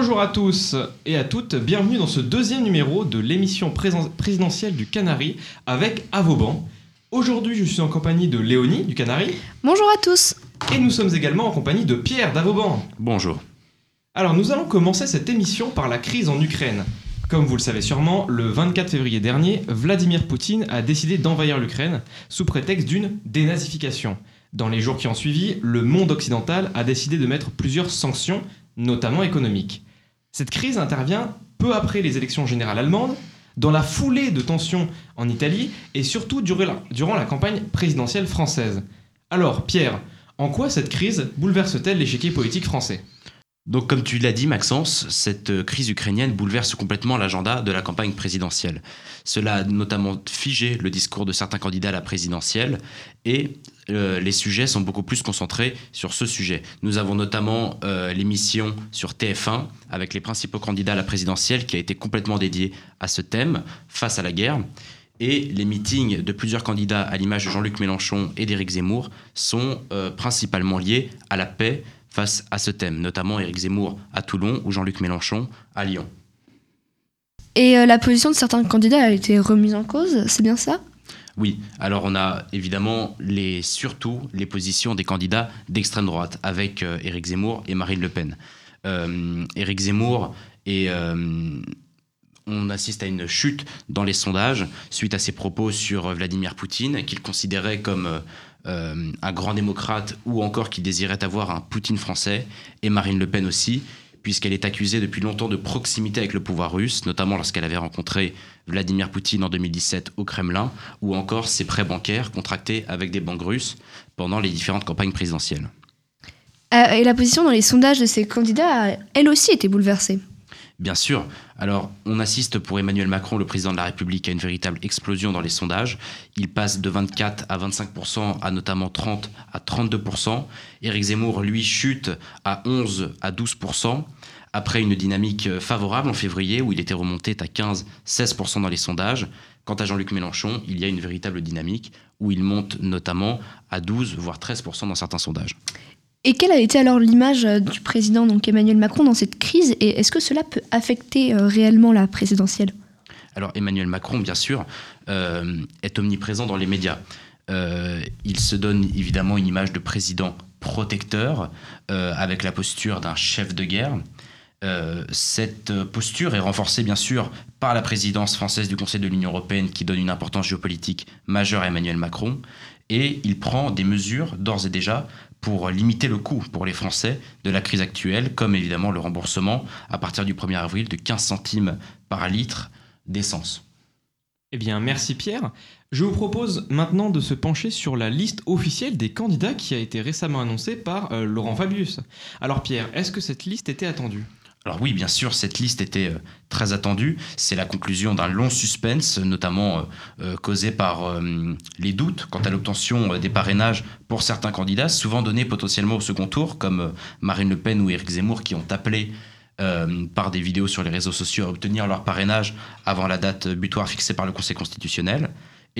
Bonjour à tous et à toutes, bienvenue dans ce deuxième numéro de l'émission présidentielle du Canari avec Avoban. Aujourd'hui, je suis en compagnie de Léonie du Canari. Bonjour à tous. Et nous sommes également en compagnie de Pierre d'Avoban. Bonjour. Alors, nous allons commencer cette émission par la crise en Ukraine. Comme vous le savez sûrement, le 24 février dernier, Vladimir Poutine a décidé d'envahir l'Ukraine sous prétexte d'une dénazification. Dans les jours qui ont suivi, le monde occidental a décidé de mettre plusieurs sanctions, notamment économiques. Cette crise intervient peu après les élections générales allemandes, dans la foulée de tensions en Italie et surtout durant la campagne présidentielle française. Alors, Pierre, en quoi cette crise bouleverse-t-elle l'échiquier politique français? Donc, comme tu l'as dit, Maxence, cette crise ukrainienne bouleverse complètement l'agenda de la campagne présidentielle. Cela a notamment figé le discours de certains candidats à la présidentielle et euh, les sujets sont beaucoup plus concentrés sur ce sujet. Nous avons notamment euh, l'émission sur TF1 avec les principaux candidats à la présidentielle qui a été complètement dédiée à ce thème face à la guerre. Et les meetings de plusieurs candidats à l'image de Jean-Luc Mélenchon et d'Éric Zemmour sont euh, principalement liés à la paix, face à ce thème, notamment Éric Zemmour à Toulon ou Jean-Luc Mélenchon à Lyon. Et euh, la position de certains candidats a été remise en cause, c'est bien ça? Oui, alors on a évidemment les, surtout les positions des candidats d'extrême droite avec euh, Éric Zemmour et Marine Le Pen. Euh, Éric Zemmour et on assiste à une chute dans les sondages suite à ses propos sur Vladimir Poutine, qu'il considérait comme euh, un grand démocrate ou encore qui désirait avoir un Poutine français, et Marine Le Pen aussi, puisqu'elle est accusée depuis longtemps de proximité avec le pouvoir russe, notamment lorsqu'elle avait rencontré Vladimir Poutine en 2017 au Kremlin, ou encore ses prêts bancaires contractés avec des banques russes pendant les différentes campagnes présidentielles. Euh, et la position dans les sondages de ces candidats a elle aussi été bouleversée. Bien sûr. Alors, on assiste pour Emmanuel Macron, le président de la République, à une véritable explosion dans les sondages. Il passe de 24 à 25% à notamment 30 à 32% Éric Zemmour, lui, chute à 11 à 12 après une dynamique favorable en février où il était remonté à 15-16 dans les sondages. Quant à Jean-Luc Mélenchon, il y a une véritable dynamique où il monte notamment à 12 voire 13 dans certains sondages. Et quelle a été alors l'image euh, du président donc Emmanuel Macron dans cette crise et est-ce que cela peut affecter euh, réellement la présidentielle? Alors Emmanuel Macron, bien sûr, euh, est omniprésent dans les médias. il se donne évidemment une image de président protecteur avec la posture d'un chef de guerre. cette posture est renforcée bien sûr par la présidence française du Conseil de l'Union européenne qui donne une importance géopolitique majeure à Emmanuel Macron et il prend des mesures d'ores et déjà pour limiter le coût pour les Français de la crise actuelle, comme évidemment le remboursement à partir du 1er avril de 15 centimes par litre d'essence. Eh bien, merci Pierre. Je vous propose maintenant de se pencher sur la liste officielle des candidats qui a été récemment annoncée par euh, Laurent Fabius. Alors Pierre, est-ce que cette liste était attendue? Alors oui, bien sûr, cette liste était euh, très attendue. C'est la conclusion d'un long suspense, notamment euh, euh, causé par les doutes quant à l'obtention des parrainages pour certains candidats, souvent donnés potentiellement au second tour, comme Marine Le Pen ou Éric Zemmour, qui ont appelé par des vidéos sur les réseaux sociaux à obtenir leur parrainage avant la date butoir fixée par le Conseil constitutionnel.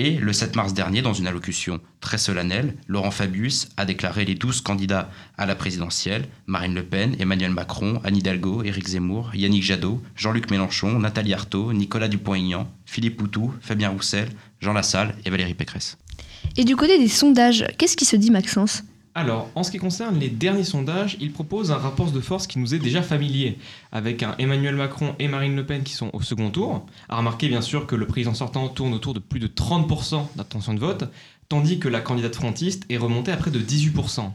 Et le 7 mars dernier, dans une allocution très solennelle, Laurent Fabius a déclaré les 12 candidats à la présidentielle Marine Le Pen, Emmanuel Macron, Anne Hidalgo, Éric Zemmour, Yannick Jadot, Jean-Luc Mélenchon, Nathalie Arthaud, Nicolas Dupont-Aignan, Philippe Poutou, Fabien Roussel, Jean Lassalle et Valérie Pécresse. Et du côté des sondages, qu'est-ce qui se dit, Maxence? Alors, en ce qui concerne les derniers sondages, ils proposent un rapport de force qui nous est déjà familier, avec un Emmanuel Macron et Marine Le Pen qui sont au second tour. À remarquer bien sûr que le président sortant tourne autour de plus de 30% d'attention de vote, tandis que la candidate frontiste est remontée à près de 18%.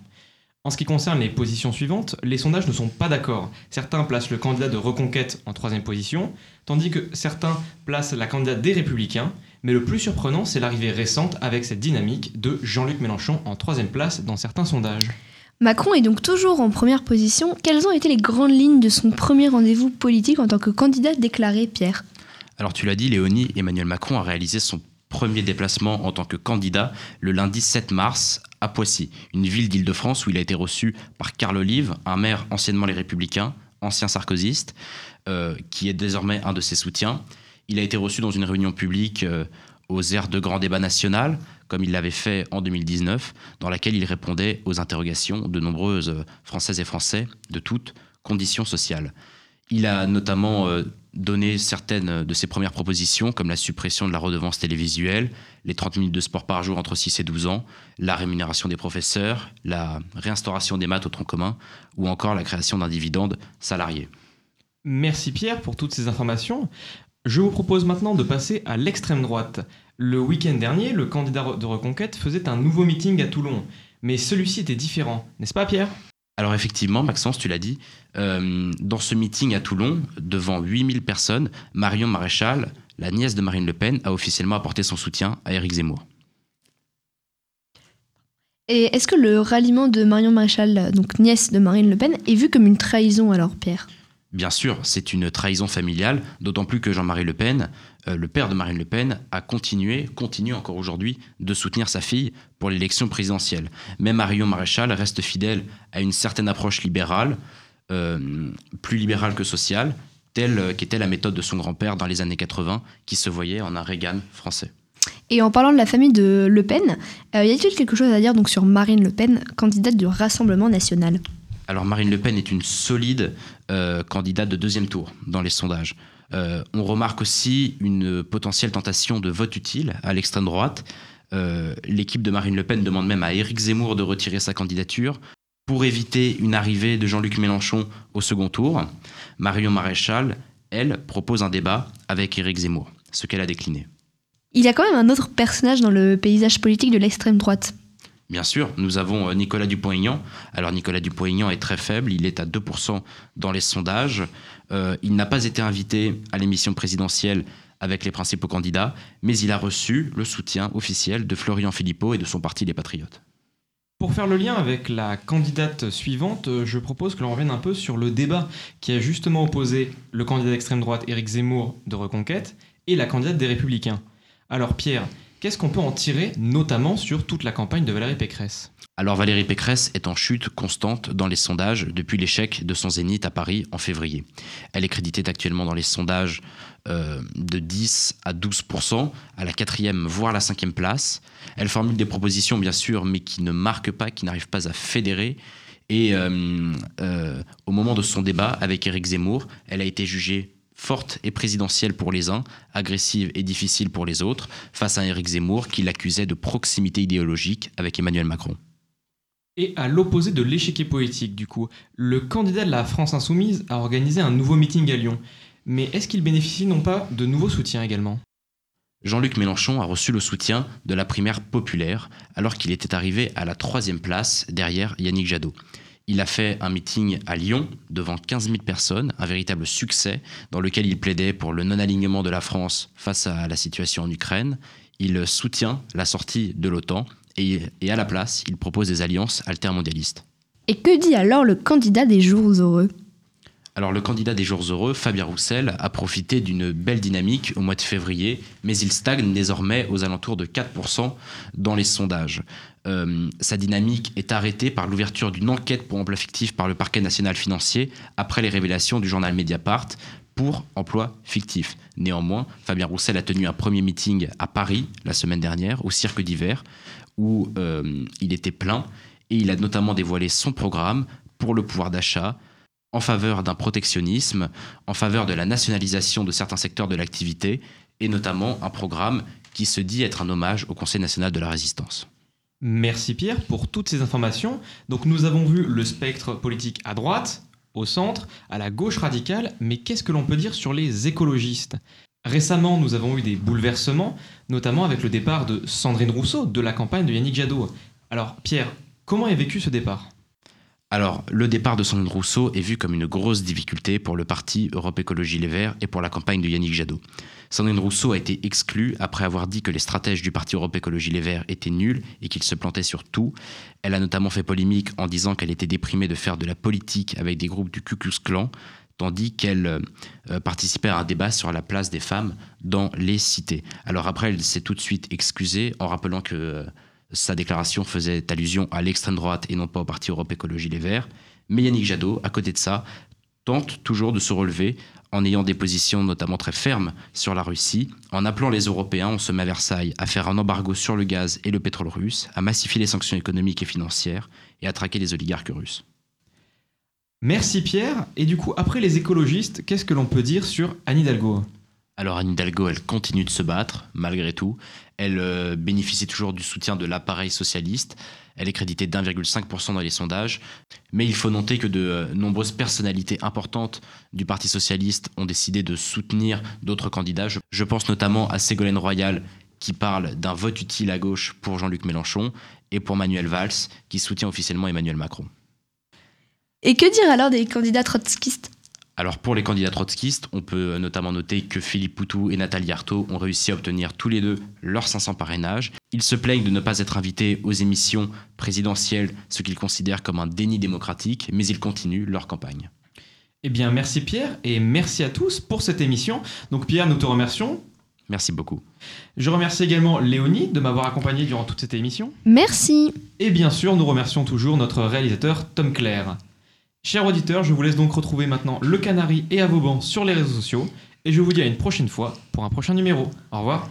En ce qui concerne les positions suivantes, les sondages ne sont pas d'accord. Certains placent le candidat de reconquête en troisième position, tandis que certains placent la candidate des républicains, mais le plus surprenant, c'est l'arrivée récente avec cette dynamique de Jean-Luc Mélenchon en troisième place dans certains sondages. Macron est donc toujours en première position. Quelles ont été les grandes lignes de son premier rendez-vous politique en tant que candidat déclaré, Pierre? Alors tu l'as dit, Léonie, Emmanuel Macron a réalisé son premier déplacement en tant que candidat le lundi 7 mars à Poissy, une ville d'Île-de-France où il a été reçu par Carl Olive, un maire anciennement les Républicains, ancien sarkozyste, euh, qui est désormais un de ses soutiens. Il a été reçu dans une réunion publique euh, aux aires de grand débat national, comme il l'avait fait en 2019, dans laquelle il répondait aux interrogations de nombreuses Françaises et Français de toutes conditions sociales. Il a notamment euh, donné certaines de ses premières propositions, comme la suppression de la redevance télévisuelle, les 30 minutes de sport par jour entre 6 et 12 ans, la rémunération des professeurs, la réinstauration des maths au tronc commun, ou encore la création d'un dividende salarié. Merci Pierre pour toutes ces informations. Je vous propose maintenant de passer à l'extrême droite. Le week-end dernier, le candidat de Reconquête faisait un nouveau meeting à Toulon. Mais celui-ci était différent, n'est-ce pas Pierre? Alors effectivement, Maxence, tu l'as dit, euh, dans ce meeting à Toulon, devant 8000 personnes, Marion Maréchal, la nièce de Marine Le Pen, a officiellement apporté son soutien à Éric Zemmour. Et est-ce que le ralliement de Marion Maréchal, donc nièce de Marine Le Pen, est vu comme une trahison alors, Pierre? Bien sûr, c'est une trahison familiale, d'autant plus que Jean-Marie Le Pen, euh, le père de Marine Le Pen, a continué, continue encore aujourd'hui, de soutenir sa fille pour l'élection présidentielle. Même Marion Maréchal reste fidèle à une certaine approche libérale, euh, plus libérale que sociale, telle euh, qu'était la méthode de son grand-père dans les années 80, qui se voyait en un Reagan français. Et en parlant de la famille de Le Pen, y a-t-il quelque chose à dire donc sur Marine Le Pen, candidate du Rassemblement national? Alors Marine Le Pen est une solide euh, candidate de deuxième tour dans les sondages. Euh, on remarque aussi une potentielle tentation de vote utile à l'extrême droite. Euh, l'équipe de Marine Le Pen demande même à Éric Zemmour de retirer sa candidature pour éviter une arrivée de Jean-Luc Mélenchon au second tour. Marion Maréchal, elle, propose un débat avec Éric Zemmour, ce qu'elle a décliné. Il y a quand même un autre personnage dans le paysage politique de l'extrême droite. Bien sûr, nous avons euh, Nicolas Dupont-Aignan. Alors Nicolas Dupont-Aignan est très faible, il est à 2% dans les sondages. Euh, il n'a pas été invité à l'émission présidentielle avec les principaux candidats, mais il a reçu le soutien officiel de Florian Philippot et de son parti Les Patriotes. Pour faire le lien avec la candidate suivante, euh, je propose que l'on revienne un peu sur le débat qui a justement opposé le candidat d'extrême droite Éric Zemmour de Reconquête et la candidate des Républicains. Alors Pierre, Qu'est-ce qu'on peut en tirer, notamment sur toute la campagne de Valérie Pécresse? Alors Valérie Pécresse est en chute constante dans les sondages depuis l'échec de son zénith à Paris en février. Elle est créditée actuellement dans les sondages euh, de 10 à 12% à la quatrième voire la cinquième place. Elle formule des propositions bien sûr, mais qui ne marquent pas, qui n'arrivent pas à fédérer. Et euh, euh, au moment de son débat avec Éric Zemmour, elle a été jugée forte et présidentielle pour les uns, agressive et difficile pour les autres, face à Éric Zemmour qui l'accusait de proximité idéologique avec Emmanuel Macron. Et à l'opposé de l'échiquier poétique, du coup, le candidat de la France insoumise a organisé un nouveau meeting à Lyon. Mais est-ce qu'il bénéficie non pas de nouveaux soutiens également? Jean-Luc Mélenchon a reçu le soutien de la primaire populaire alors qu'il était arrivé à la troisième place derrière Yannick Jadot. Il a fait un meeting à Lyon devant 15 000 personnes, un véritable succès dans lequel il plaidait pour le non-alignement de la France face à la situation en Ukraine. Il soutient la sortie de l'OTAN et, à la place, il propose des alliances altermondialistes. Et que dit alors le candidat des jours heureux? Alors le candidat des jours heureux, Fabien Roussel, a profité d'une belle dynamique au mois de février, mais il stagne désormais aux alentours de 4% dans les sondages. Euh, sa dynamique est arrêtée par l'ouverture d'une enquête pour emploi fictif par le parquet national financier après les révélations du journal Mediapart pour emploi fictif. Néanmoins, Fabien Roussel a tenu un premier meeting à Paris la semaine dernière, au Cirque d'hiver, où euh, il était plein et il a notamment dévoilé son programme pour le pouvoir d'achat, en faveur d'un protectionnisme, en faveur de la nationalisation de certains secteurs de l'activité, et notamment un programme qui se dit être un hommage au Conseil national de la résistance. Merci Pierre pour toutes ces informations. Donc nous avons vu le spectre politique à droite, au centre, à la gauche radicale, mais qu'est-ce que l'on peut dire sur les écologistes? Récemment, nous avons eu des bouleversements, notamment avec le départ de Sandrine Rousseau de la campagne de Yannick Jadot. Alors Pierre, comment est vécu ce départ? Alors, le départ de Sandrine Rousseau est vu comme une grosse difficulté pour le parti Europe Écologie Les Verts et pour la campagne de Yannick Jadot. Sandrine Rousseau a été exclue après avoir dit que les stratèges du parti Europe Écologie Les Verts étaient nuls et qu'ils se plantaient sur tout. Elle a notamment fait polémique en disant qu'elle était déprimée de faire de la politique avec des groupes du Ku Klux Klan, tandis qu'elle euh, participait à un débat sur la place des femmes dans les cités. Alors après, elle s'est tout de suite excusée en rappelant que... Euh, sa déclaration faisait allusion à l'extrême droite et non pas au parti Europe Écologie Les Verts. Mais Yannick Jadot, à côté de ça, tente toujours de se relever en ayant des positions notamment très fermes sur la Russie, en appelant les Européens, on se met à Versailles, à faire un embargo sur le gaz et le pétrole russe, à massifier les sanctions économiques et financières et à traquer les oligarques russes. Merci Pierre. Et du coup, après les écologistes, qu'est-ce que l'on peut dire sur Anne Hidalgo? Alors Anne Hidalgo, elle continue de se battre, malgré tout. Elle euh, bénéficie toujours du soutien de l'appareil socialiste. Elle est créditée d'1,5% dans les sondages. Mais il faut noter que de euh, nombreuses personnalités importantes du Parti socialiste ont décidé de soutenir d'autres candidats. Je, je pense notamment à Ségolène Royal, qui parle d'un vote utile à gauche pour Jean-Luc Mélenchon, et pour Manuel Valls, qui soutient officiellement Emmanuel Macron. Et que dire alors des candidats trotskistes? Alors pour les candidats trotskistes, on peut notamment noter que Philippe Poutou et Nathalie Arthaud ont réussi à obtenir tous les deux leurs 500 parrainages. Ils se plaignent de ne pas être invités aux émissions présidentielles, ce qu'ils considèrent comme un déni démocratique, mais ils continuent leur campagne. Eh bien, merci Pierre et merci à tous pour cette émission. Donc Pierre, nous te remercions. Merci beaucoup. Je remercie également Léonie de m'avoir accompagné durant toute cette émission. Merci. Et bien sûr, nous remercions toujours notre réalisateur Tom Claire. Chers auditeurs, je vous laisse donc retrouver maintenant Le Canari et bancs sur les réseaux sociaux. Et je vous dis à une prochaine fois pour un prochain numéro. Au revoir.